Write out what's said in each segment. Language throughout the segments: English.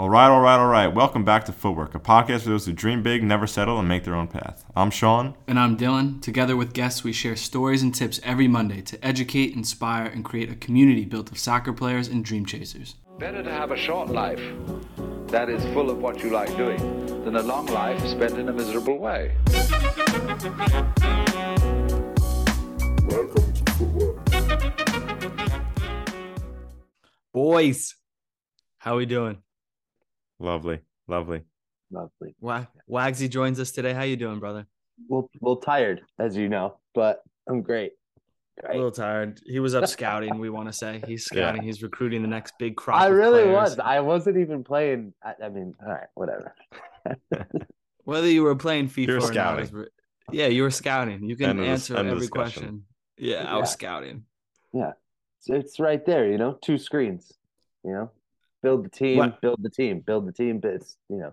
All right, all right, all right. Welcome back to Footwork, a podcast for those who dream big, never settle, and make their own path. I'm Sean. And I'm Dylan. Together with guests, we share stories and tips every Monday to educate, inspire, and create a community built of soccer players and dream chasers. Better to have a short life that is full of what you like doing than a long life spent in a miserable way. Welcome to Footwork. Boys, how are we doing? Lovely, lovely. Lovely. Wa- Wagsy joins us today. How you doing, brother? Well, well, tired as you know, but I'm great. A little tired. He was up scouting. We want to say he's Yeah. scouting. He's recruiting the next big crop. I of really players. was. I wasn't even playing. I, I mean, all right, whatever. Whether you were playing FIFA You're or not, scouting. is re- yeah, you were scouting. You can End the- answer end every discussion. question. Yeah, I was Yeah. scouting. Yeah, it's, it's right there. You know, two screens. You know, build the team, What- build the team, build the team. But it's you know,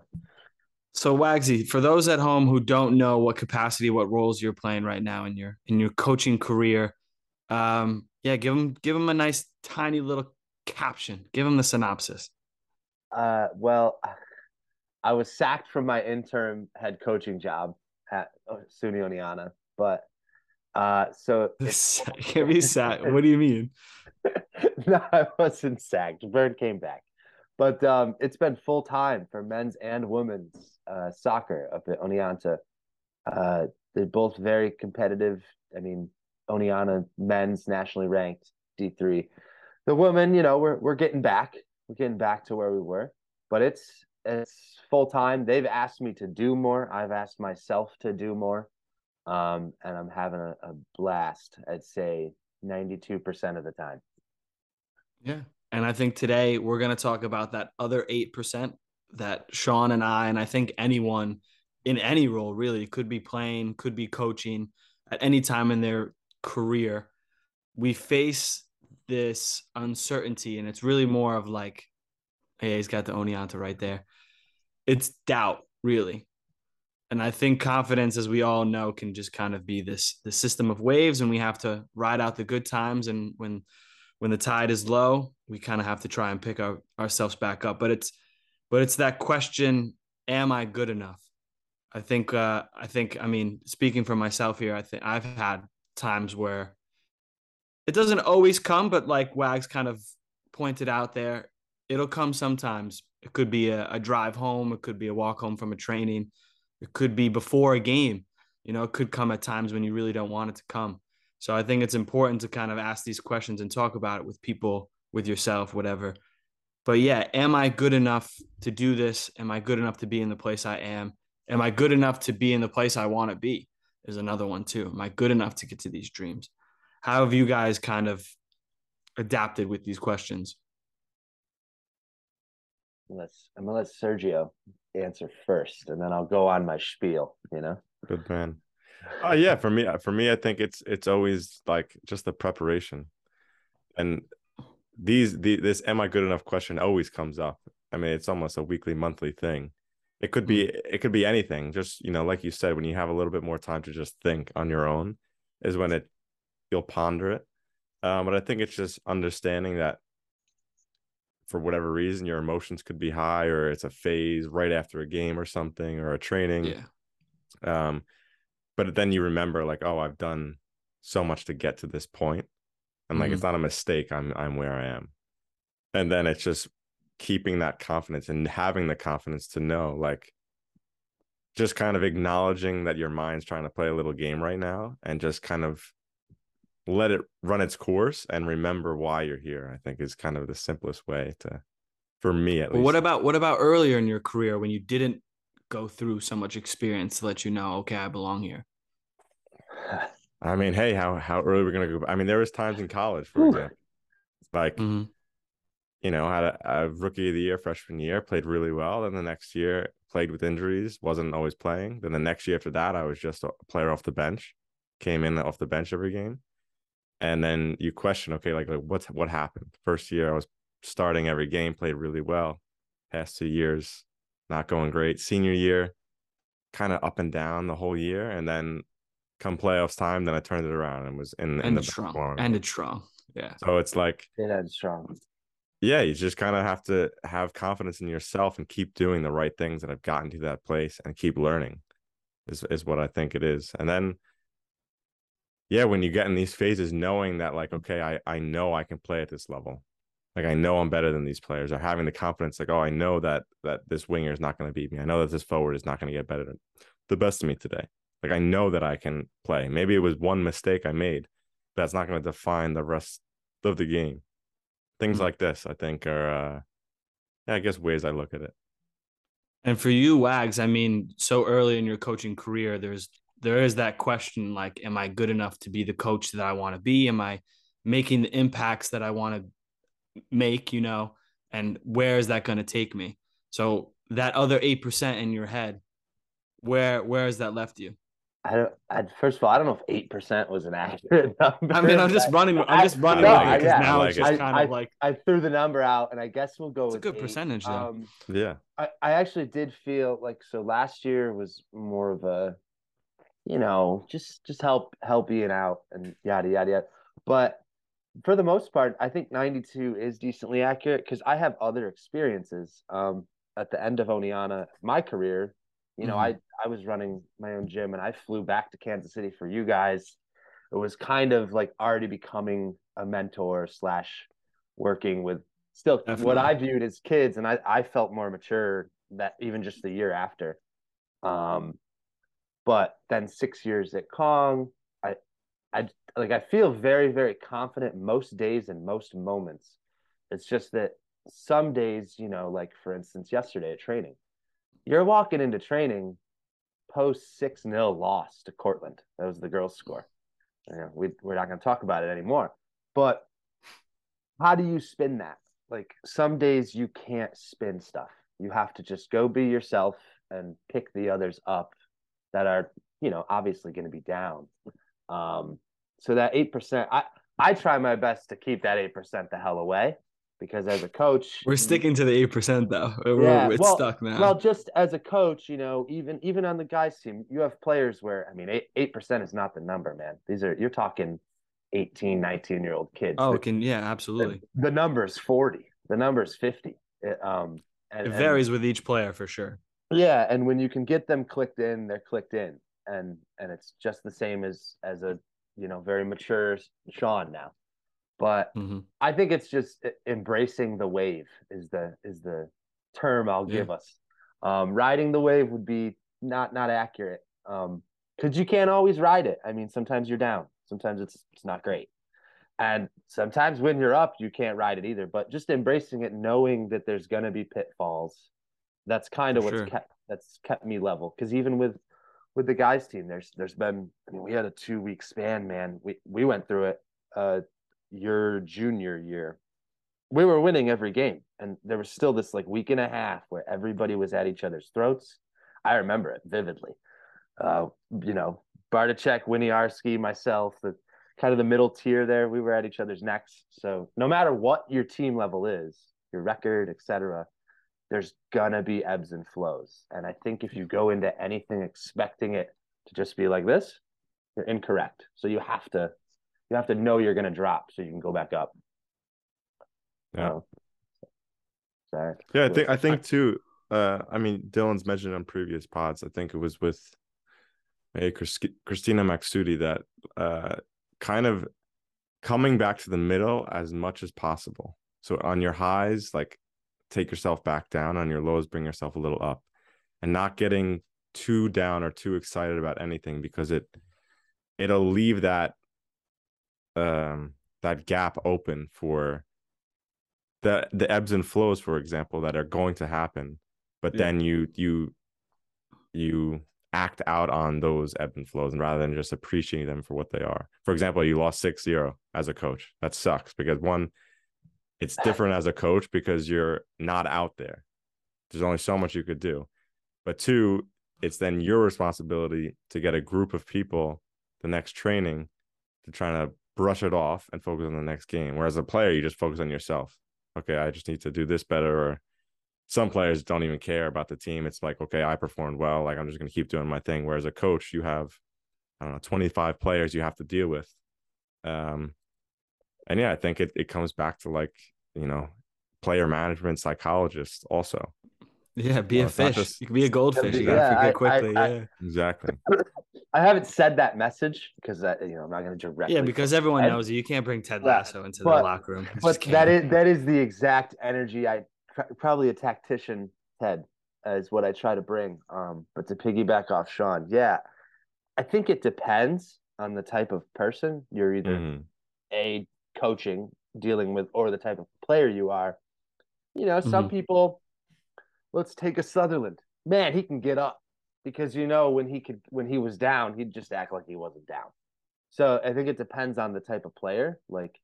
So Wagsy, for those at home who don't know what capacity, what roles you're playing right now in your in your coaching career, um, yeah, give them give them a nice tiny little caption. Give them the synopsis. uh, well, I was sacked from my interim head coaching job at uh, SUNY Oneonta, but uh, so can't be sacked. What do you mean? no, I wasn't sacked. Bird came back. But um, it's been full time for men's and women's uh, soccer up at Oneonta. Uh, they're both very competitive. I mean, Oneonta men's nationally ranked D3. The women, you know, we're we're getting back. We're getting back to where we were. But it's it's full time. They've asked me to do more. I've asked myself to do more. Um, and I'm having a, a blast, I'd say 92% of the time. Yeah. And I think today we're going to talk about that other 8% that Sean and I, and I think anyone in any role really could be playing, could be coaching at any time in their career. We face this uncertainty, and it's really more of like, hey, he's got the Oneonta right there. It's doubt, really. And I think confidence, as we all know, can just kind of be this the system of waves, and we have to ride out the good times. And when when the tide is low, we kind of have to try and pick our, ourselves back up. But it's but it's that question: Am I good enough? I think uh, I think I mean speaking for myself here, I think I've had times where it doesn't always come, but like Wags kind of pointed out there, it'll come sometimes. It could be a, a drive home, it could be a walk home from a training, it could be before a game. You know, it could come at times when you really don't want it to come. So I think it's important to kind of ask these questions and talk about it with people, with yourself, whatever. But yeah, am I good enough to do this? Am I good enough to be in the place I am? Am I good enough to be in the place I want to be? Is another one too. Am I good enough to get to these dreams? How have you guys kind of adapted with these questions? Let's I'm gonna let Sergio answer first, and then I'll go on my spiel. You know, Good man. Oh yeah, for me, for me, I think it's it's always like just the preparation, and these the this "Am I good enough?" question always comes up. I mean, it's almost a weekly, monthly thing. It could be it could be anything. Just you know, like you said, when you have a little bit more time to just think on your own, is when it you'll ponder it. Um, but I think it's just understanding that for whatever reason your emotions could be high or it's a phase right after a game or something or a training Yeah. um but then you remember like oh i've done so much to get to this point and like it's mm-hmm. not a mistake i'm i'm where i am. And then it's just keeping that confidence and having the confidence to know like just kind of acknowledging that your mind's trying to play a little game right now and just kind of let it run its course and remember why you're here i think is kind of the simplest way to for me at least what about what about earlier in your career when you didn't go through so much experience to let you know, okay, I belong here? I mean, hey, how how early we're gonna go? I mean, there was times in college, for example, like Mhm. you know, had a, a rookie of the year, freshman year, played really well. Then the next year, played with injuries, wasn't always playing. Then the next year after that, I was just a player off the bench, came in off the bench every game, and then you question, okay, like, like what's what happened? First year, I was starting every game, played really well. Past two years, not going great. Senior year, kind of up and down the whole year, and then come playoffs time, then I turned it around and was in, in And the it's strong. form. And it's strong. Yeah. so it's like Stay that strong. yeah, you just kind of have to have confidence in yourself and keep doing the right things that have gotten to that place and keep learning is is what I think it is. And then yeah, when you get in these phases, knowing that like, okay, I I know I can play at this level. Like I know I'm better than these players, or having the confidence, like, oh, I know that that this winger is not going to beat me. I know that this forward is not going to get better than the best of me today. Like I know that I can play. Maybe it was one mistake I made, but that's not going to define the rest of the game. Things mm-hmm. like this, I think, are uh yeah, I guess ways I look at it. And for you, Wags, I mean, so early in your coaching career, there's there is that question like, am I good enough to be the coach that I want to be? Am I making the impacts that I want to make, you know, and where is that going to take me? So that other 8% in your head, where, where has that left you? I don't. I, first of all, I don't know if eight percent was an accurate number. I mean, I'm just running. I'm just running no, with because yeah, now like it's just kind of like I threw the number out, and I guess we'll go. It's a good eight. percentage, though. Um, yeah. I, I actually did feel like so. Last year was more of a you know, just just help help Ian out and yada yada yada. But for the most part, I think 92 is decently accurate because I have other experiences. Um, at the end of Oneonta, my career, you know, mm-hmm. I I was running my own gym and I flew back to Kansas City for you guys. It was kind of like already becoming a mentor slash working with still Definitely. what I viewed as kids, and I I felt more mature that even just the year after. Um, but then six years at Kong, I, I like I feel very very confident most days and most moments. It's just that some days, you know, like for instance, yesterday at training, you're walking into training post six 0 loss to Cortland. That was the girls' score. You know, we we're not going to talk about it anymore. But how do you spin that? Like some days you can't spin stuff. You have to just go be yourself and pick the others up that are you know obviously going to be down. Um, so that eight percent, I I try my best to keep that eight percent the hell away because as a coach, we're sticking to the eight percent though. We're, yeah, it's well, stuck now. Well, just as a coach, you know, even even on the guys team, you have players where I mean, eight percent is not the number, man. These are you're talking 18, 19 year old kids. Oh, can yeah, absolutely. The, the number is 40. The number is 50. It, um, and, it varies and, with each player for sure. Yeah, and when you can get them clicked in, they're clicked in, and and it's just the same as as a you know very mature Sean now. But mm-hmm. I think it's just embracing the wave is the is the term I'll yeah. give us. Um, riding the wave would be not not accurate um, because you can't always ride it. I mean, sometimes you're down, sometimes it's it's not great, and sometimes when you're up, you can't ride it either. But just embracing it, knowing that there's gonna be pitfalls that's kind of what's sure. kept that's kept me level. Because even with with the guys team, there's there's been I mean we had a two week span, man. We we went through it. Uh, your junior year, we were winning every game, and there was still this like week and a half where everybody was at each other's throats. I remember it vividly. Uh, you know, Bartacek, Winiarski, myself, the kind of the middle tier there, we were at each other's necks. So no matter what your team level is, your record, etc., there's gonna be ebbs and flows. And I think if you go into anything expecting it to just be like this, you're incorrect. So you have to you have to know you're gonna drop so you can go back up. Yeah. sorry. Yeah, I think I think too. Uh, I mean, Dylan's mentioned on previous pods. I think it was with maybe Christina Maxudi that uh, kind of coming back to the middle as much as possible. So on your highs, like take yourself back down on your lows bring yourself a little up and not getting too down or too excited about anything because it it'll leave that um that gap open for the the ebbs and flows for example that are going to happen but yeah. then you you you act out on those ebbs and flows and rather than just appreciating them for what they are for example you lost 6-0 as a coach that sucks because one it's different as a coach because you're not out there. There's only so much you could do. But two, it's then your responsibility to get a group of people the next training to try to brush it off and focus on the next game. Whereas a player, you just focus on yourself. Okay, I just need to do this better. Or some players don't even care about the team. It's like, okay, I performed well. Like I'm just going to keep doing my thing. Whereas a coach, you have, I don't know, 25 players you have to deal with. Um, and yeah, I think it, it comes back to like, you know, player management psychologist also. Yeah, be Well, a fish. just- you can be a goldfish. You Yeah, gotta I- quickly. I- I- yeah. Exactly. I haven't said that message because I, you know, I'm not going to direct. Yeah, because everyone Ted. knows you. You can't bring Ted Lasso into the but- locker room. You but just that can't. is that is the exact energy I probably a tactician Ted is what I try to bring. Um, but to piggyback off Sean, yeah, I think it depends on the type of person you're either Mhm. a coaching dealing with or the type of player you are. You know, some Mhm. people. Let's take a Sutherland. Man, he can get up because you know when he could when he was down, he'd just act like he wasn't down. So I think it depends on the type of player. Like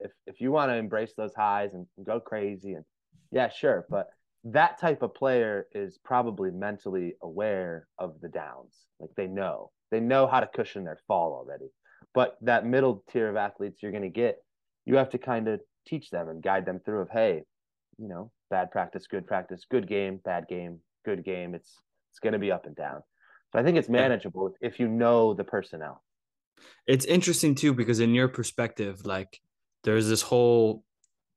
if if you want to embrace those highs and go crazy and yeah, sure, but that type of player is probably mentally aware of the downs. Like they know. They know how to cushion their fall already. But that middle tier of athletes you're going to get, you have to kind of teach them and guide them through of hey, you know, bad practice, good practice, good game, bad game, good game. It's it's going to be up and down. So I think it's manageable if you know the personnel. it's interesting too because in your perspective like there's this whole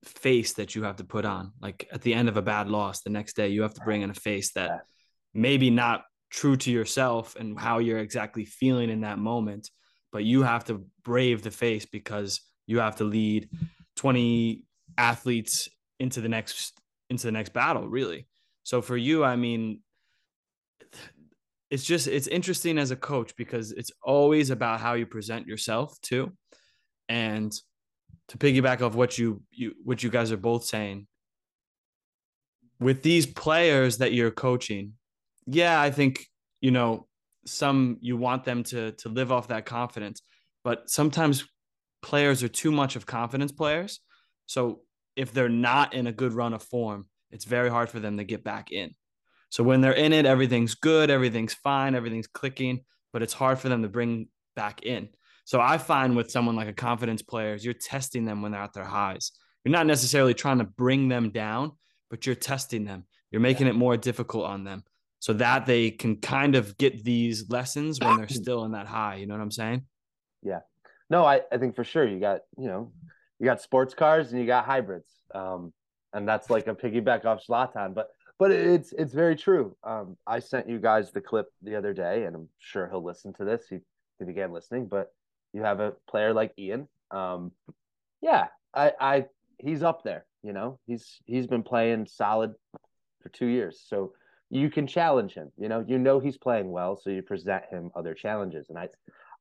face that you have to put on like at the end of a bad loss the next day you have to bring in a face that maybe not true to yourself and how you're exactly feeling in that moment but you have to brave the face because you have to lead 20 athletes into the next into the next battle really. So for you i mean it's just it's interesting as a coach because it's always about how you present yourself too. And to piggyback off what you you what you guys are both saying with these players that you're coaching yeah i think you know some you want them to to live off that confidence but sometimes players are too much of confidence players. So if they're not in a good run of form it's very hard for them to get back in so when they're in it, everything's good, everything's fine, everything's clicking, but it's hard for them to bring back in. So I find with someone like a confidence player, you're testing them when they're at their highs. You're not necessarily trying to bring them down, but you're testing them. You're making it more difficult on them so that they can kind of get these lessons when they're still in that high. You know what I'm saying? Yeah. No, I, I think for sure you got, you know, you got sports cars and you got hybrids. Um, and that's like a piggyback off Zlatan, but but it's it's very true. Um, I sent you guys the clip the other day, and I'm sure he'll listen to this. He, he began listening, but you have a player like Ian. Um, yeah, I, I he's up there. You know, he's he's been playing solid for two years, so you can challenge him. You know, you know he's playing well, so you present him other challenges, and I,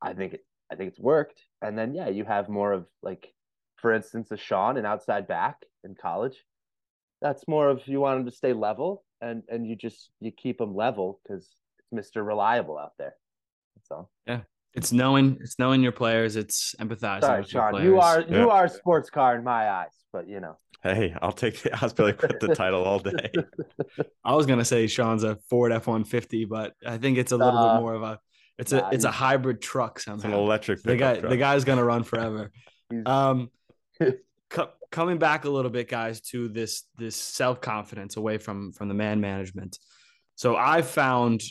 I think I think it's worked. And then yeah, you have more of like, for instance, a Sean, an outside back in college. That's more of you want him to stay level, and and you just you keep him level because it's Mister Reliable out there. That's all. It's knowing it's knowing your players. It's empathizing. Sorry, with your Sean. You are Yeah. you are a sports car in my eyes, but you know. Hey, I'll take the I'll be like the title all day. I was gonna say Sean's a Ford F one fifty, but I think it's a little Nah. bit more of a it's a it's a hybrid truck It's an electric The guy pickup the guy's gonna run forever. Um, co- coming back a little bit, guys, to this this self confidence away from from the man management. So I found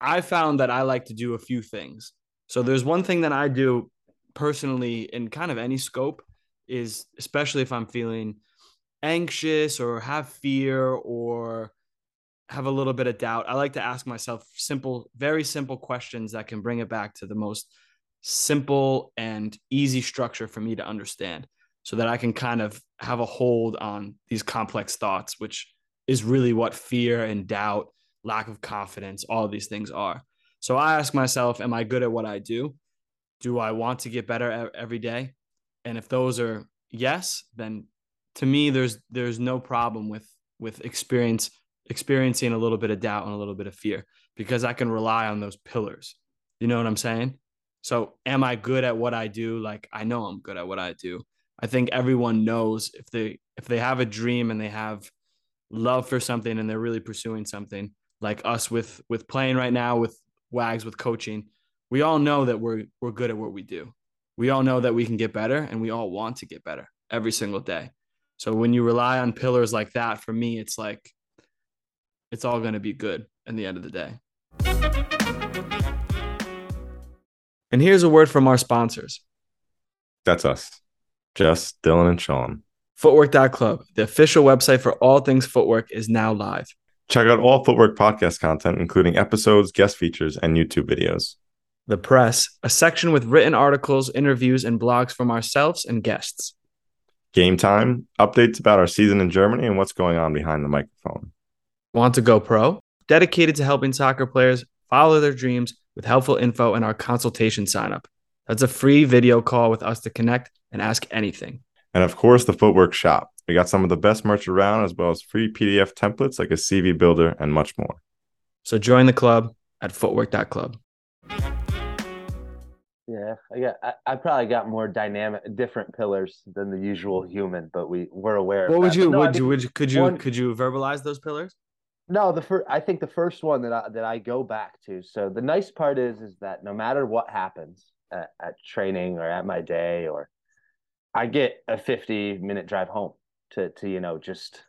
I found that I like to do a few things. So there's one thing that I do personally in kind of any scope is especially if I'm feeling anxious or have fear or have a little bit of doubt, I like to ask myself simple, very simple questions that can bring it back to the most simple and easy structure for me to understand so that I can kind of have a hold on these complex thoughts, which is really what fear and doubt, lack of confidence, all of these things are. So I ask myself, am I good at what I do? Do I want to get better every day? And if those are yes, then to me there's there's no problem with with experience experiencing a little bit of doubt and a little bit of fear because I can rely on those pillars. You know what I'm saying? So am I good at what I do? Like I know I'm good at what I do. I think everyone knows if they if they have a dream and they have love for something and they're really pursuing something like us with with playing right now with wags with coaching we all know that we're we're good at what we do we all know that we can get better and we all want to get better every single day so when you rely on pillars like that for me it's like it's all going to be good in the end of the day and here's a word from our sponsors That's us. Jess, Dylan, and Sean Footwork.club, the official website for all things footwork, is now live. Check out all Footwork podcast content, including episodes, guest features, and YouTube videos. The Press, a section with written articles, interviews, and blogs from ourselves and guests. Game time, updates about our season in Germany and what's going on behind the microphone. Want to go pro? Dedicated to helping soccer players follow their dreams with helpful info and our consultation sign up. That's a free video call with us to connect and ask anything. And of course, the Footwork Shop. We got some of the best merch around, as well as free PDF templates like a CV builder and much more. So join the club at footwork.club. Yeah, I got. I, I probably got more dynamic, different pillars than the usual human, but we we're aware. of What would that. you, But no, I would you, would you, could you, one- could you verbalize those pillars? No, the first I think the first one that I that I go back to. So the nice part is is that no matter what happens at, at training or at my day or I get a 50 minute drive home to to you know just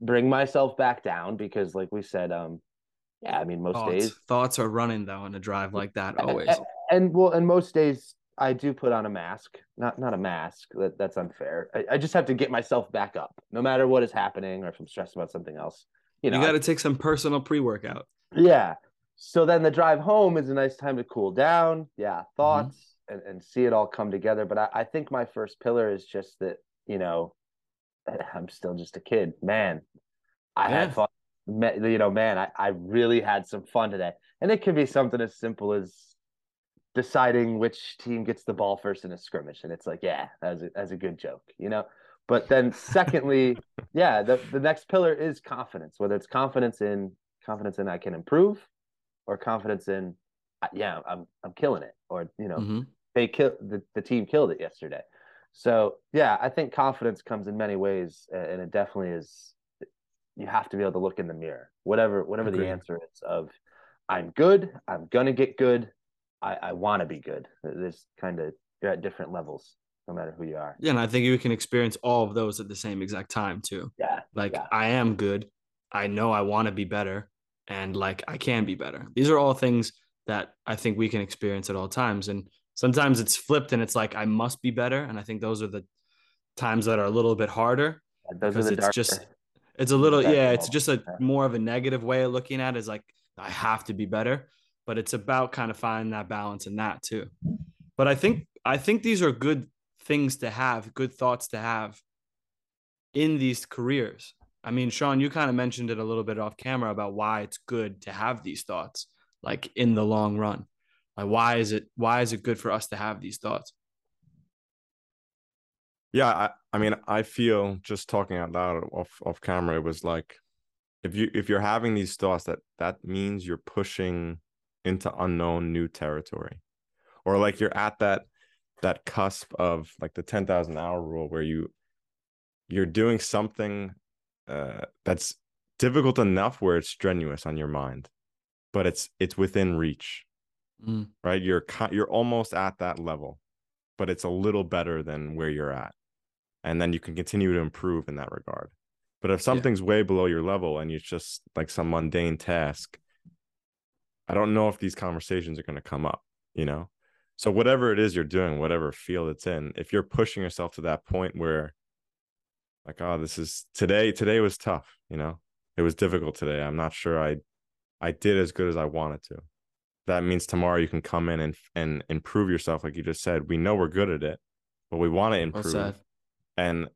bring myself back down because like we said um yeah, I mean most Thoughts, days thoughts are running though on a drive like that always. a- and well and most days I do put on a mask. Not not a mask. That that's unfair. I, I just have to get myself back up no matter what is happening or if I'm stressed about something else. You You, know, I- got to take some personal pre workout. yeah. So then the drive home is a nice time to cool down. Yeah. Mm-hmm. Thoughts and, and see it all come together. But I, I think my first pillar is just that, you know, I'm still just a kid. Man, I Yeah. had fun. You know, man, I, I really had some fun today. And it can be something as simple as deciding which team gets the ball first in a scrimmage. And it's like, yeah, that's a, that's a good joke, you know? But then secondly, yeah, the, the next pillar is confidence, whether it's confidence in confidence in I can improve or confidence in uh, yeah, I'm I'm killing it or you know, Mhm. they kill the, the team killed it yesterday. So yeah, I think confidence comes in many ways and it definitely is you have to be able to look in the mirror. Whatever whatever Agreed. the answer is of I'm good, I'm gonna get good, I, I wanna be good. This kind of you're at different levels no matter who you are. Yeah, and I think you can experience all of those at the same exact time too. Yeah. Like Yeah. I am good. I know I want to be better and like I can be better. These are all things that I think we can experience at all times and sometimes it's flipped and it's like I must be better and I think those are the times that are a little bit harder Those are because the it's darker. just it's a little yeah, it's just a more of a negative way of looking at it is like I have to be better, but it's about kind of finding that balance in that too. But I think I think these are good things to have, good thoughts to have in these careers. I mean, Sean, you kind of mentioned it a little bit off camera about why it's good to have these thoughts, like in the long run. Like, why is it why is it good for us to have these thoughts? Yeah, I, I mean, I feel just talking out loud off off camera, it was like if you if you're having these thoughts that that means you're pushing into unknown new territory. Or like you're at that that cusp of like the 10,000 hour rule where you you're doing something uh that's difficult enough where it's strenuous on your mind, but it's it's within reach, Mm. right? You're you're almost at that level, but it's a little better than where you're at and then you can continue to improve in that regard. But if something's way below your level and it's just like some mundane task, I don't know if these conversations are going to come up, you know? So whatever it is you're doing, whatever field it's in, if you're pushing yourself to that point where like, oh, this is today, today was tough, you know? It was difficult today. I'm not sure I I did as good as I wanted to. That means tomorrow you can come in and and improve yourself like you just said. We know we're good at it, but we want to improve and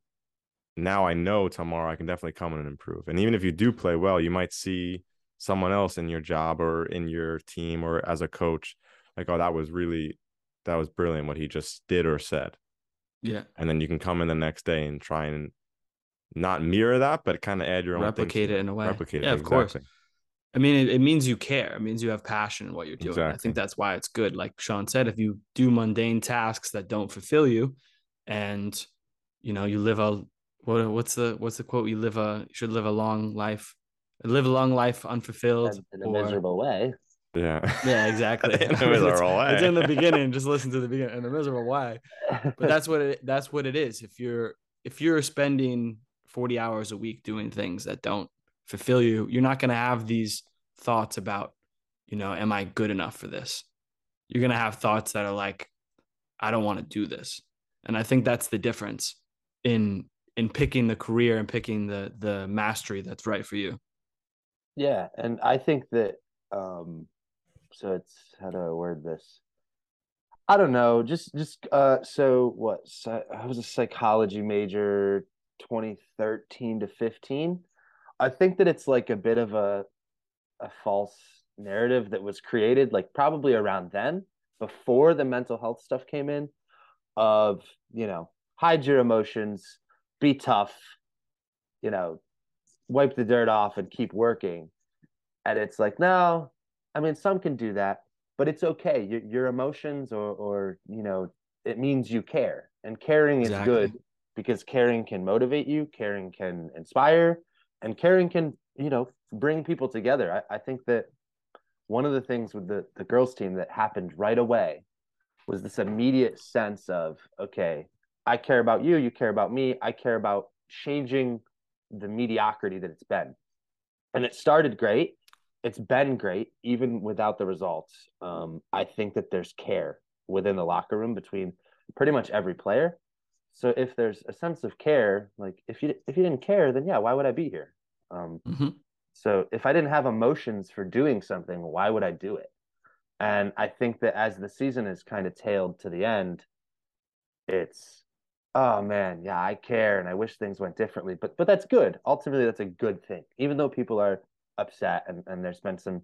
now I know tomorrow I can definitely come in and improve. And even if you do play well, you might see someone else in your job or in your team or as a coach like, oh, that was really that was brilliant what he just did or said. Yeah. And then you can come in the next day and try and not mirror that, but kind of add your own Replicate to it in a way. Replicate Yeah, it. of course. I mean, it, it means you care. It means you have passion in what you're doing. I think that's why it's good. Like Sean said, if you do mundane tasks that don't fulfill you, and you know you live a what what's the what's the quote? You live a you should live a long life, live a long life unfulfilled. in a or- miserable way. Yeah. Yeah, exactly. In a I mean, it's, miserable it's in the beginning. Just listen to the beginning. In a miserable way but that's what it that's what it is if you're if you're spending 40 hours a week doing things that don't fulfill you you're not going to have these thoughts about you know am i good enough for this you're going to have thoughts that are like i don't want to do this and i think that's the difference in in picking the career and picking the the mastery that's right for you. Yeah, and I think that um so it's how do I word this? I don't know. Just just uh so what I was a psychology major 2013 to 15. I think that it's like a bit of a a false narrative that was created like probably around then before the mental health stuff came in of, you know, hide your emotions, be tough, you know, wipe the dirt off and keep working. And it's like, no, I mean, some can do that, but it's okay. Your, your emotions or, or, you know, it means you care and caring is good because caring can motivate you, caring can inspire, and caring can, you know, bring people together. I, I think that one of the things with the, the girls team that happened right away was this immediate sense of, okay, I care about you, you care about me, I care about changing the mediocrity that it's been. And it started great. It's been great, even without the results. Um, I think that there's care within the locker room between pretty much every player. So if there's a sense of care, like if you if you didn't care, then yeah, why would I be here? Um, mm-hmm. So if I didn't have emotions for doing something, why would I do it? And I think that as the season is kind of tailed to the end, it's oh man, yeah, I care and I wish things went differently. But but that's good. Ultimately, that's a good thing. Even though people are upset and, and there's been some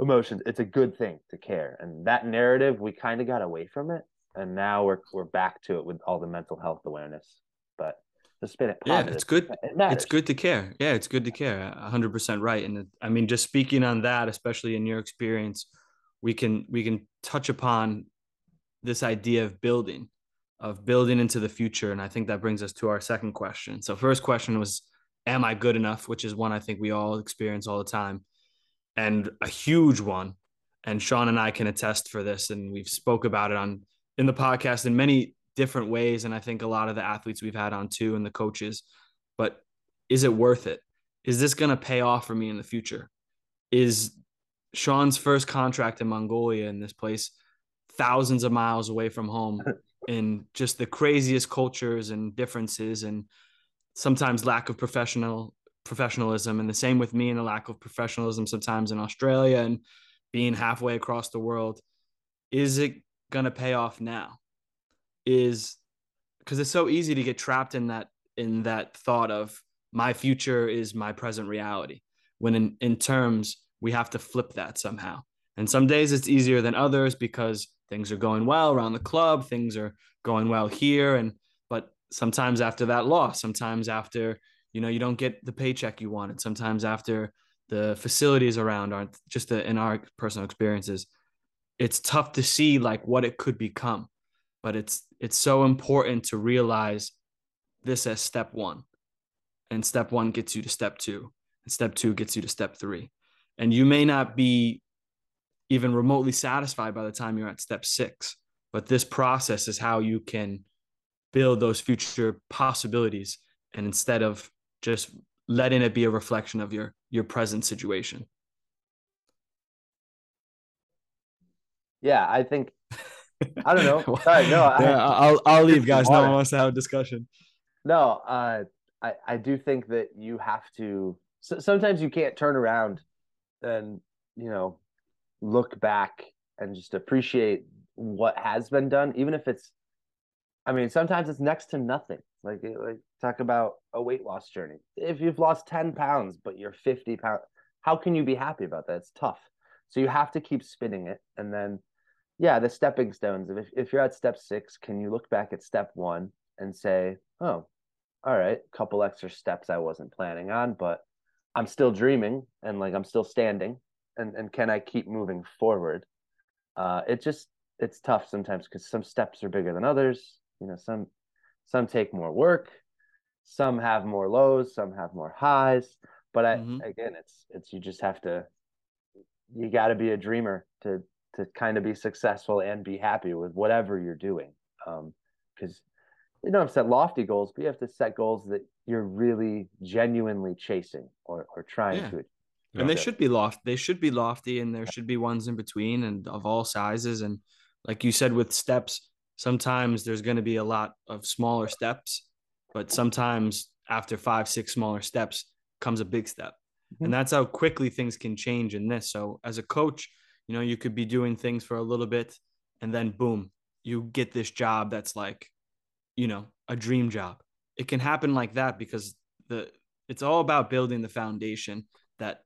emotions, it's a good thing to care. And that narrative, we kind of got away from it. And now we're we're back to it with all the mental health awareness. But to spin it positive, yeah, it's good. It it's good to care. Yeah, it's good to care. hundred percent right. And I mean, just speaking on that, especially in your experience, we can we can touch upon this idea of building of building into the future. And I think that brings us to our second question. So, first question was, Am I good enough? Which is one I think we all experience all the time. And a huge one. And Sean and I can attest for this. And we've spoke about it on in the podcast in many different ways. And I think a lot of the athletes we've had on too and the coaches. But is it worth it? Is this going to pay off for me in the future? Is Sean's first contract in Mongolia in this place thousands of miles away from home in just the craziest cultures and differences and sometimes lack of professional professionalism and the same with me and the lack of professionalism sometimes in Australia and being halfway across the world is it going to pay off now is because it's so easy to get trapped in that in that thought of my future is my present reality when in, in terms we have to flip that somehow and some days it's easier than others because things are going well around the club, things are going well here. And, sometimes after that loss, sometimes after, you know, you don't get the paycheck you wanted, sometimes after the facilities around aren't just the, in our personal experiences, it's tough to see like what it could become. But it's, it's so important to realize this as step one. And step one gets you to step two. And step two gets you to step three. And you may not be even remotely satisfied by the time you're at step six. But this process is how you can build those future possibilities. And instead of just letting it be a reflection of your your present situation. Yeah, I think I don't know. Sorry, no, yeah, I, will I'll leave, guys. No one wants to have a discussion. No, uh, I I do think that you have to. So, sometimes you can't turn around and you know look back and just appreciate what has been done, even if it's, I mean, sometimes it's next to nothing. Like, like talk about a weight loss journey. If you've lost 10 pounds, but you're 50 pounds, how can you be happy about that? It's tough. So you have to keep spinning it. And then, yeah, the stepping stones. If, if you're at step six, can you look back at step one and say, oh, all right, couple extra steps I wasn't planning on, but I'm still dreaming and like I'm still standing and and can I keep moving forward? Uh, it just it's tough sometimes because some steps are bigger than others. You know, some some take more work, some have more lows, some have more highs. But I, mm-hmm. again, it's it's you just have to you got to be a dreamer to to kind of be successful and be happy with whatever you're doing. Um, because you don't have to set lofty goals, but you have to set goals that you're really genuinely chasing or, or trying yeah. to and they should be loft. They should be lofty, and there should be ones in between, and of all sizes. And like you said, with steps, sometimes there's going to be a lot of smaller steps, but sometimes after five, six smaller steps comes a big step. Mhm. And that's how quickly things can change in this. So as a coach, you know, you could be doing things for a little bit and then boom, you get this job that's like, you know, a dream job. It can happen like that because the it's all about building the foundation that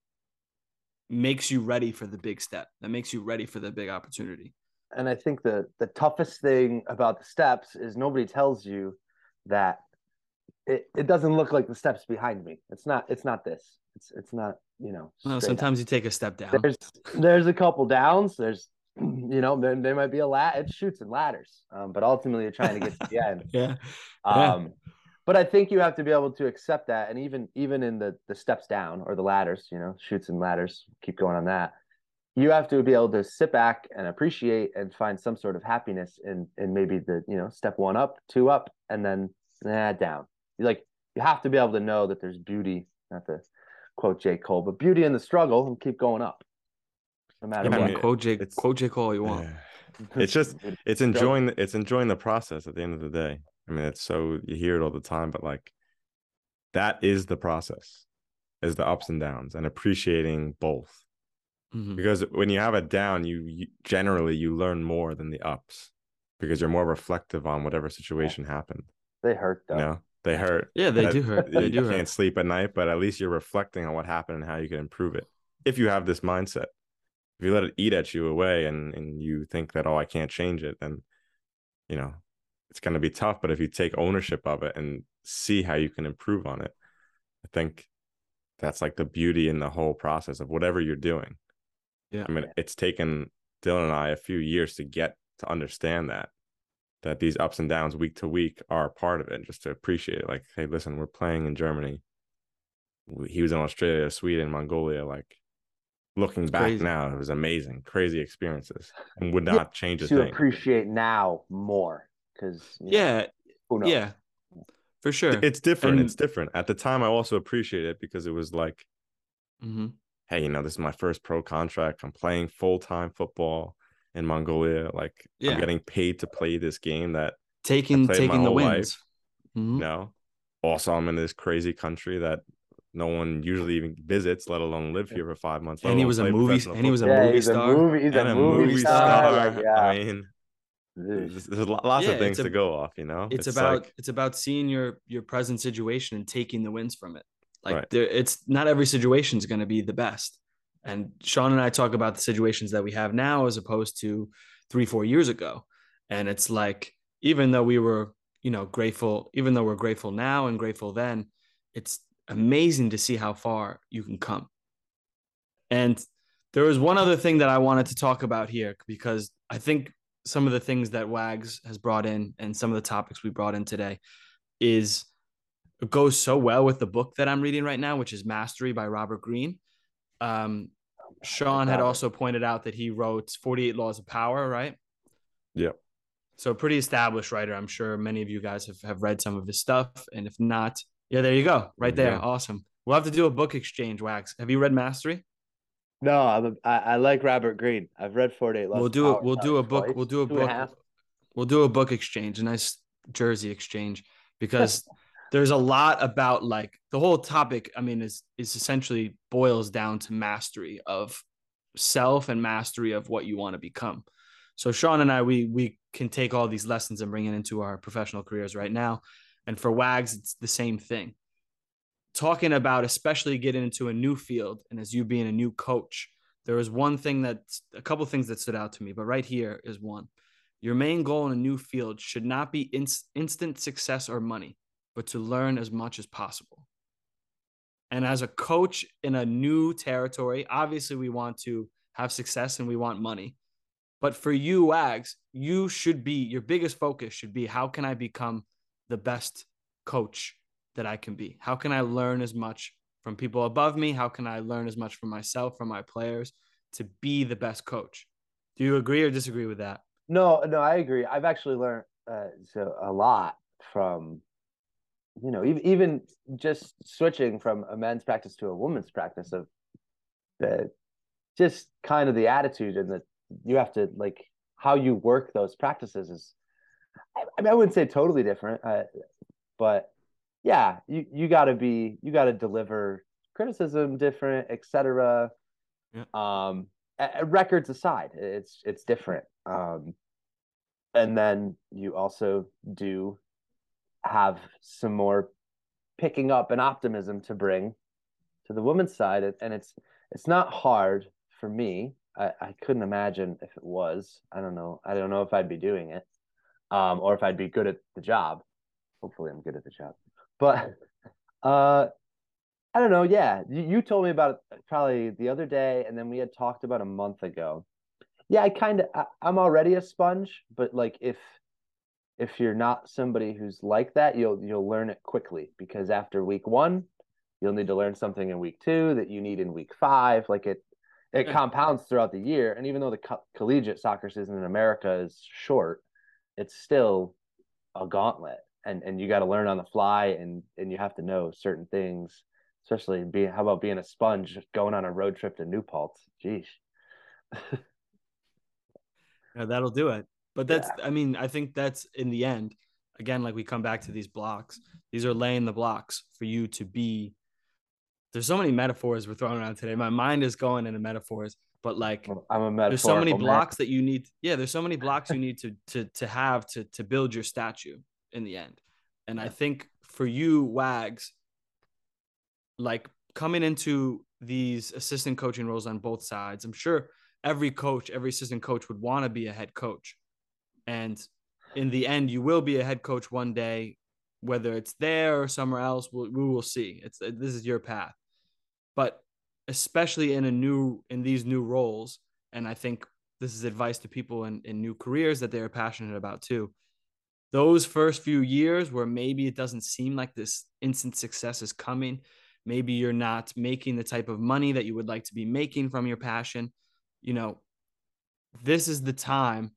makes you ready for the big step, that makes you ready for the big opportunity. And I think the the toughest thing about the steps is nobody tells you that it, it doesn't look like the steps behind me. It's not it's not this. It's it's not, you know. Well, straight up. sometimes you take a step down. there's there's a couple downs. There's you know, there, there might be a lat it Chutes and Ladders. Um, but ultimately you're trying to get to the end. Yeah. Yeah. Um but I think you have to be able to accept that and even even in the the steps down or the ladders, you know, Chutes and Ladders, keep going on that. You have to be able to sit back and appreciate and find some sort of happiness in in maybe the, you know, step one up, two up, and then nah, down. You like you have to be able to know that there's beauty, not to quote J. Cole, but beauty in the struggle and keep going up. No matter Yeah, I what. mean, quote J it's- quote J Cole all you want. Yeah. It's just it's enjoying the, it's enjoying the process at the end of the day. I mean, it's so you hear it all the time, but like that is the process, is the ups and downs and appreciating both. Mhm. Because when you have a down, you, you generally you learn more than the ups because you're more reflective on whatever situation happened. They hurt though. You know, they hurt. Yeah, they That- do hurt. you They do hurt. can't hurt. sleep at night, but at least you're reflecting on what happened and how you can improve it. If you have this mindset, if you let it eat at you away and and you think that oh I can't change it, then you know it's going to be tough. But if you take ownership of it and see how you can improve on it, I think that's like the beauty in the whole process of whatever you're doing. Yeah. I mean, it's taken Dylan and I a few years to get to understand that that these ups and downs week to week are part of it, just to appreciate it. Like, hey, listen, we're playing in Germany. He was in Australia, Sweden, Mongolia. Like, looking It's back crazy. now, it was amazing, crazy experiences, and would Yeah, not change a to thing. appreciate now more because Yeah, who knows? yeah, for sure. It's different. And- it's different. At the time, I also appreciate it because it was like, hmm hey, you know, this is my first pro contract. I'm playing full time football in Mongolia. Like, Yeah. I'm getting paid to play this game that Taking played my taking the whole life. wins. You know also i'm in this crazy country that no one usually even visits let alone live here for five months And he was a movie. professional And he was a. Yeah, movie he's star. a movie. He's and a movie, star. star. Like, yeah. i mean there's, there's lots Yeah, of things a- to go off you know It's, about like, it's about seeing your your present situation and taking the wins from it. Like Right. there, it's not every situation is going to be the best. And Sean and I talk about the situations that we have now as opposed to three four years ago. And it's like even though we were you know grateful, even though we're grateful now and grateful then, it's amazing to see how far you can come. And there was one other thing that I wanted to talk about here because I think some of the things that Wags has brought in and some of the topics we brought in today is goes so well with the book that I'm reading right now, which is Mastery by Robert Greene. Um, Sean had also pointed out that he wrote 48 Laws of Power, right? Yep. So pretty established writer. I'm sure many of you guys have, have read some of his stuff. And if not, yeah, there you go. Right There you there. go. Awesome. We'll have to do a book exchange, Wags. Have you read Mastery? No, I'm a, I, I like Robert Greene. I've read 48 Laws we'll do it. Power We'll do a twice, book. We'll do a two book. half. We'll do a book exchange, a nice jersey exchange, because there's a lot about like the whole topic. I mean, is is essentially boils down to mastery of self and mastery of what you want to become. So Sean and I, we we can take all these lessons and bring it into our professional careers right now. And for Wags, it's the same thing. Talking about especially getting into a new field and as you being a new coach, there was one thing that a couple things that stood out to me, but right here is one. Your main goal in a new field should not be ins- instant success or money, but to learn as much as possible. And as a coach in a new territory, obviously we want to have success and we want money. But for you, Wags, you should be your biggest focus should be how can I become the best coach that I can be? How can I learn as much from people above me? How can I learn as much from myself, from my players to be the best coach? Do you agree or disagree with that? No, no, I agree. I've actually learned uh, so a lot from, you know, even even just switching from a men's practice to a woman's practice of the just kind of the attitude and that you have to like how you work those practices is. I, I mean, I wouldn't say totally different, uh, but yeah, you you got to be you got to deliver criticism different, etc. Yeah. Um, records aside, it's it's different. Um, and then you also do have some more picking up and optimism to bring to the woman's side, and it's it's not hard for me. I, I couldn't imagine if it was. I don't know. I don't know if I'd be doing it, um, or if I'd be good at the job. Hopefully, I'm good at the job. But uh, I don't know. Yeah, you, you told me about it probably the other day, and then we had talked about a month ago. Yeah, I kind of I'm already a sponge, but like if if you're not somebody who's like that, you'll you'll learn it quickly because after week one, you'll need to learn something in week two that you need in week five. Like it it compounds throughout the year, and even though the co- collegiate soccer season in America is short, it's still a gauntlet, and and you got to learn on the fly, and and you have to know certain things. Especially being, how about being a sponge going on a road trip to New Paltz? Jeez. yeah, that'll do it. But that's, yeah. I mean, I think that's in the end, again, like we come back to these blocks, these are laying the blocks for you to be. There's so many metaphors we're throwing around today. My mind is going into metaphors, but like I'm a metaphor. There's so many blocks that you need. Yeah, there's so many blocks you need to to to have to to build your statue in the end. And I think for you, Wags, like coming into these assistant coaching roles on both sides, I'm sure every coach, every assistant coach would want to be a head coach. And in the end, you will be a head coach one day, whether it's there or somewhere else. We'll, we will see. It's uh, this is your path, but especially in a new in these new roles, and I think this is advice to people in, in new careers that they're passionate about too. Those first few years where maybe it doesn't seem like this instant success is coming, maybe you're not making the type of money that you would like to be making from your passion, you know, this is the time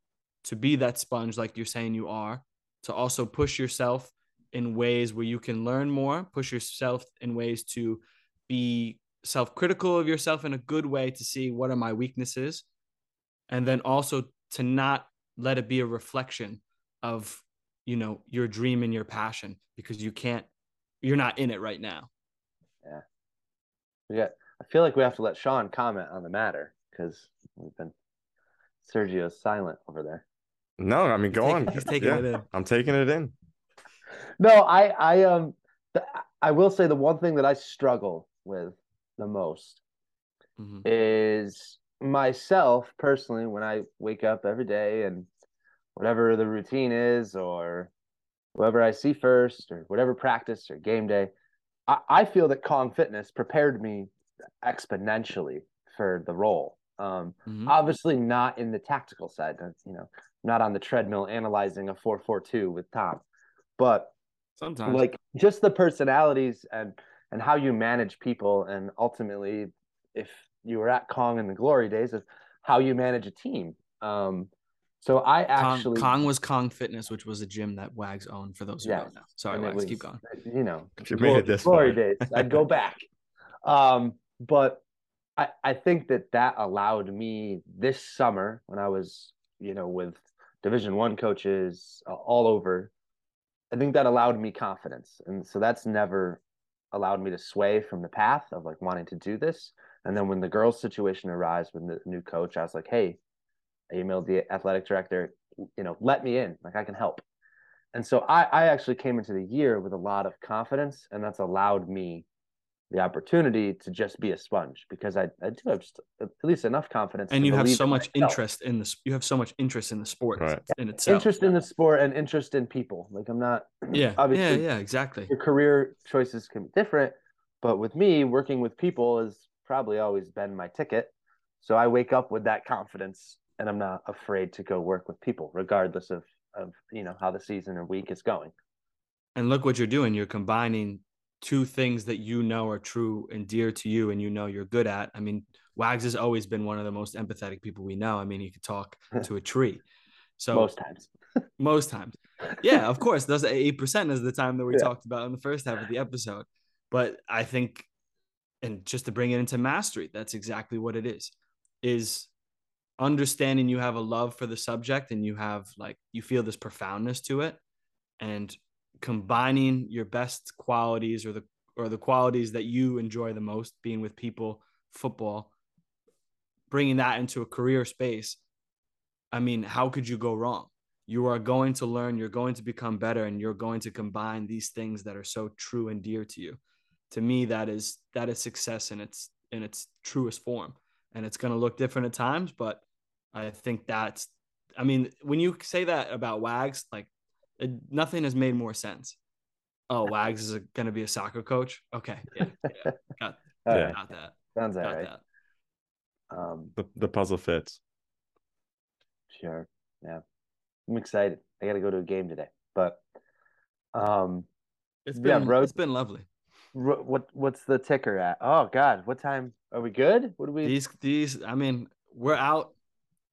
to be that sponge like you're saying you are to also push yourself in ways where you can learn more push yourself in ways to be self-critical of yourself in a good way to see what are my weaknesses and then also to not let it be a reflection of you know your dream and your passion because you can't you're not in it right now. Yeah. Yeah i feel like we have to let sean comment on the matter because we've been sergio's silent over there no, I mean, go he's on. Taking, he's taking yeah, it in. I'm taking it in. No, I, I, um, I will say the one thing that I struggle with the most mm-hmm. is myself personally when I wake up every day and whatever the routine is or whoever I see first or whatever practice or game day, I, I feel that Kong Fitness prepared me exponentially for the role. Um, mm-hmm. Obviously, not in the tactical side. You know, not on the treadmill analyzing a 442 with Tom. But sometimes like just the personalities and and how you manage people and ultimately if you were at Kong in the glory days of how you manage a team. Um so I actually Kong, Kong was Kong Fitness, which was a gym that Wags owned for those who don't know. Sorry, Wags, was, keep going. You know, you made it this glory far. days. I'd go back. Um, but I, I think that that allowed me this summer when I was, you know, with division one coaches uh, all over. I think that allowed me confidence. And so that's never allowed me to sway from the path of like wanting to do this. And then when the girls situation arrives with the new coach i was like hey i emailed the athletic director you know let me in. Like i can help. And so i i actually came into the year with a lot of confidence and that's allowed me the opportunity to just be a sponge because I, I do have just at least enough confidence. And you have so much myself. interest in this. You have so much interest in the sport right. in itself. Interest in the sport and interest in people. Like I'm not. Yeah. Obviously, yeah. Yeah. Exactly. Your career choices can be different, but with me, working with people has probably always been my ticket. So I wake up with that confidence, and I'm not afraid to go work with people, regardless of of you know how the season or week is going. And look what you're doing. You're combining two things that you know are true and dear to you and you know you're good at. I mean, Wags has always been one of the most empathetic people we know. I mean, he could talk to a tree. So most times. most times. Yeah, of course. Those eight percent is the time that we yeah. talked about in the first half of the episode. But I think and just to bring it into mastery, that's exactly what it is. Is understanding you have a love for the subject and you have like you feel this profoundness to it and combining your best qualities or the or the qualities that you enjoy the most being with people football bringing that into a career space i mean how could you go wrong? You are going to learn you're going to become better and you're going to combine these things that are so true and dear to you. To me that is that is success in its in its truest form. And it's going to look different at times but i think that's i mean when you say that about wags like it, nothing has made more sense oh wags is going to be a soccer coach okay yeah, yeah. got, Yeah. got that Sounds all got right. that Um, The, the puzzle fits. sure. Yeah. I'm excited. I got to go to a game today. But um, it's Yeah, been bro. it's been lovely ro- what what's the ticker at? Oh God, what time are we good? What do we? these these i mean we're out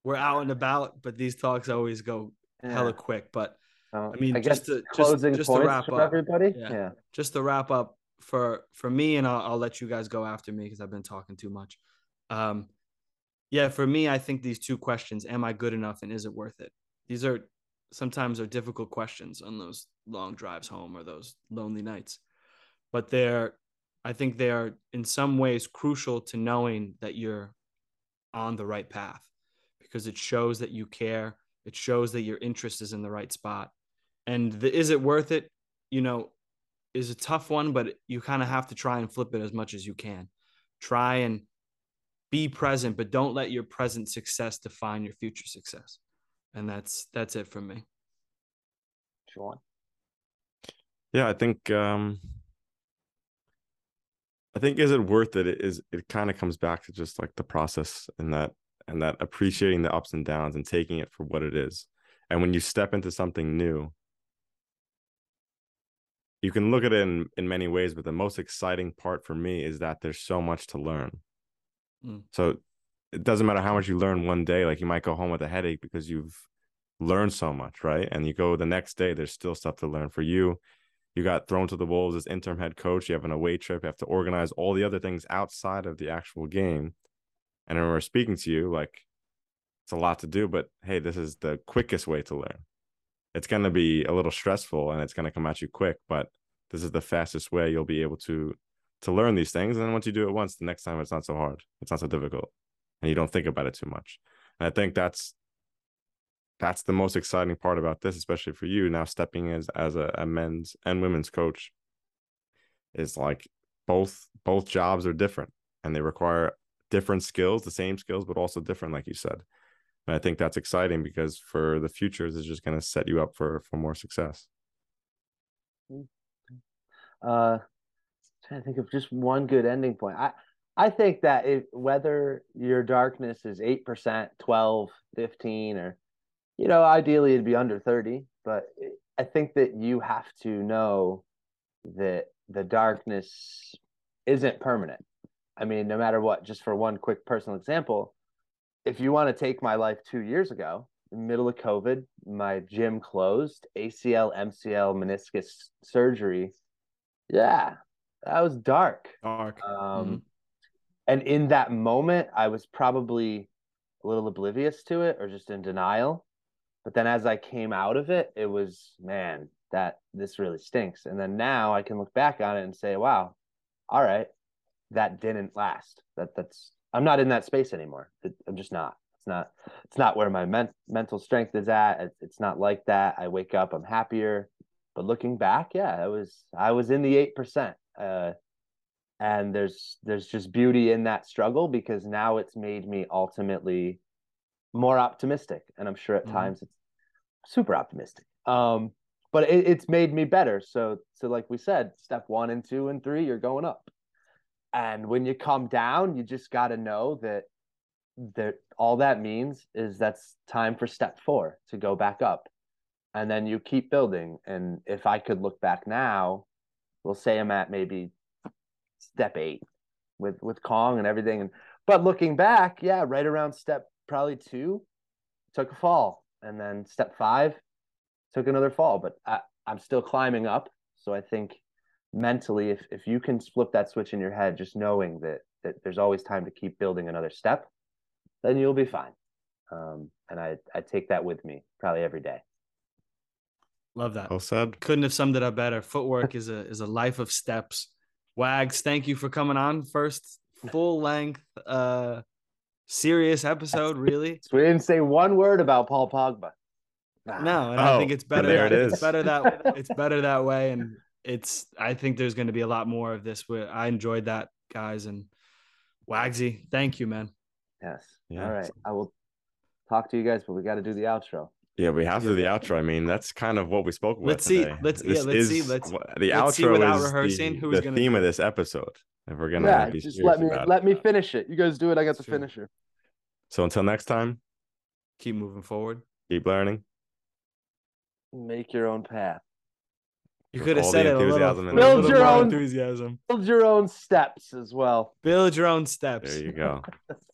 we're out and about but these talks always go hella quick but Uh, I mean, I guess just to- just- closing just to points wrap for up. everybody. Yeah. Yeah. just to wrap up for for me and I'll, I'll let you guys go after me because i've been talking too much um yeah for me i think these two questions am i good enough and is it worth it these are sometimes are difficult questions on those long drives home or those lonely nights but they're i think they are in some ways crucial to knowing that you're on the right path because it shows that you care it shows that your interest is in the right spot and the is it worth it you know is a tough one but you kind of have to try and flip it as much as you can try and be present but don't let your present success define your future success and that's that's it from me Sean. Yeah, I think um I think is it worth it? It is it kind of comes back to just like the process and that and that appreciating the ups and downs and taking it for what it is. And when you step into something new, you can look at it in, in many ways, but the most exciting part for me is that there's so much to learn. Mm. So it doesn't matter how much you learn one day, like you might go home with a headache because you've learned so much, right? And you go the next day, there's still stuff to learn for you. You got thrown to the wolves as interim head coach. You have an away trip. You have to organize all the other things outside of the actual game. And I remember speaking to you, like it's a lot to do, but hey, this is the quickest way to learn. It's going to be a little stressful and it's going to come at you quick, but this is the fastest way you'll be able to to learn these things. And then once you do it once, the next time it's not so hard. It's not so difficult, and you don't think about it too much. And I think that's that's the most exciting part about this, especially for you now stepping as as a, a men's and women's coach. Is like both both jobs are different and they require different skills, the same skills, but also different, like you said. And I think that's exciting because for the futures, it's just going to set you up for for more success. Uh, trying to think of just one good ending point. I I think that whether your darkness is 8%, 12, 15 or you know, ideally it'd be under 30, but I think that you have to know that the darkness isn't permanent. I mean, no matter what, just for one quick personal example, if you want to take my life 2 years ago, middle of COVID, my gym closed, ACL, MCL, meniscus surgery. Yeah, that was dark. dark Um, And in that moment, I was probably a little oblivious to it or just in denial. But then as I came out of it, it was, man, that this really stinks. And then now I can look back on it and say, wow, all right, that didn't last. That that's I'm not in that space anymore. It, I'm just not. It's not. It's not where my men- mental strength is at. It, it's not like that. I wake up, I'm happier. But looking back, yeah, I was I was in the eight percent. Uh, and there's there's just beauty in that struggle because now it's made me ultimately more optimistic and i'm sure at Mhm. times it's super optimistic um but it, it's made me better so so like we said step one and two and three you're going up and when you come down you just got to know that that all that means is that's time for step four to go back up and then you keep building and if i could look back now we'll say i'm at maybe step eight with with Kong and everything. And but looking back, yeah, right around step probably two, took a fall, and then step five took another fall. But I, I'm still climbing up, so I think mentally, if if you can flip that switch in your head, just knowing that that there's always time to keep building another step, then you'll be fine. Um, and I I take that with me probably every day. Love that. Well said. Couldn't have summed it up better. Footwork is a is a life of steps. Wags, thank you for coming on. First full length, uh, serious episode. Really? So we didn't say one word about Paul Pogba. No, and I think Oh, it's better. there it It's better that it's better that way, and it's. I think there's going to be a lot more of this. I enjoyed that, guys, and Wagsy, thank you, man. Yes. Yeah. All right. I will talk to you guys, but we got to do the outro. Yeah, we have to do the outro. I mean, that's kind of what we spoke about. Let's see- today. let's- yeah, let's see, let's- what- the let's see without is rehearsing the, who's the gonna theme do of this episode. If we're gonna yeah, be just serious let me about it. let me finish it. You guys do it. I got the Sure. finisher. So until next time, Keep moving forward. keep learning. Make your own path. You could have said it a little, and with a Build little your own- enthusiasm. Build your own steps as well. Build your own steps. There you go.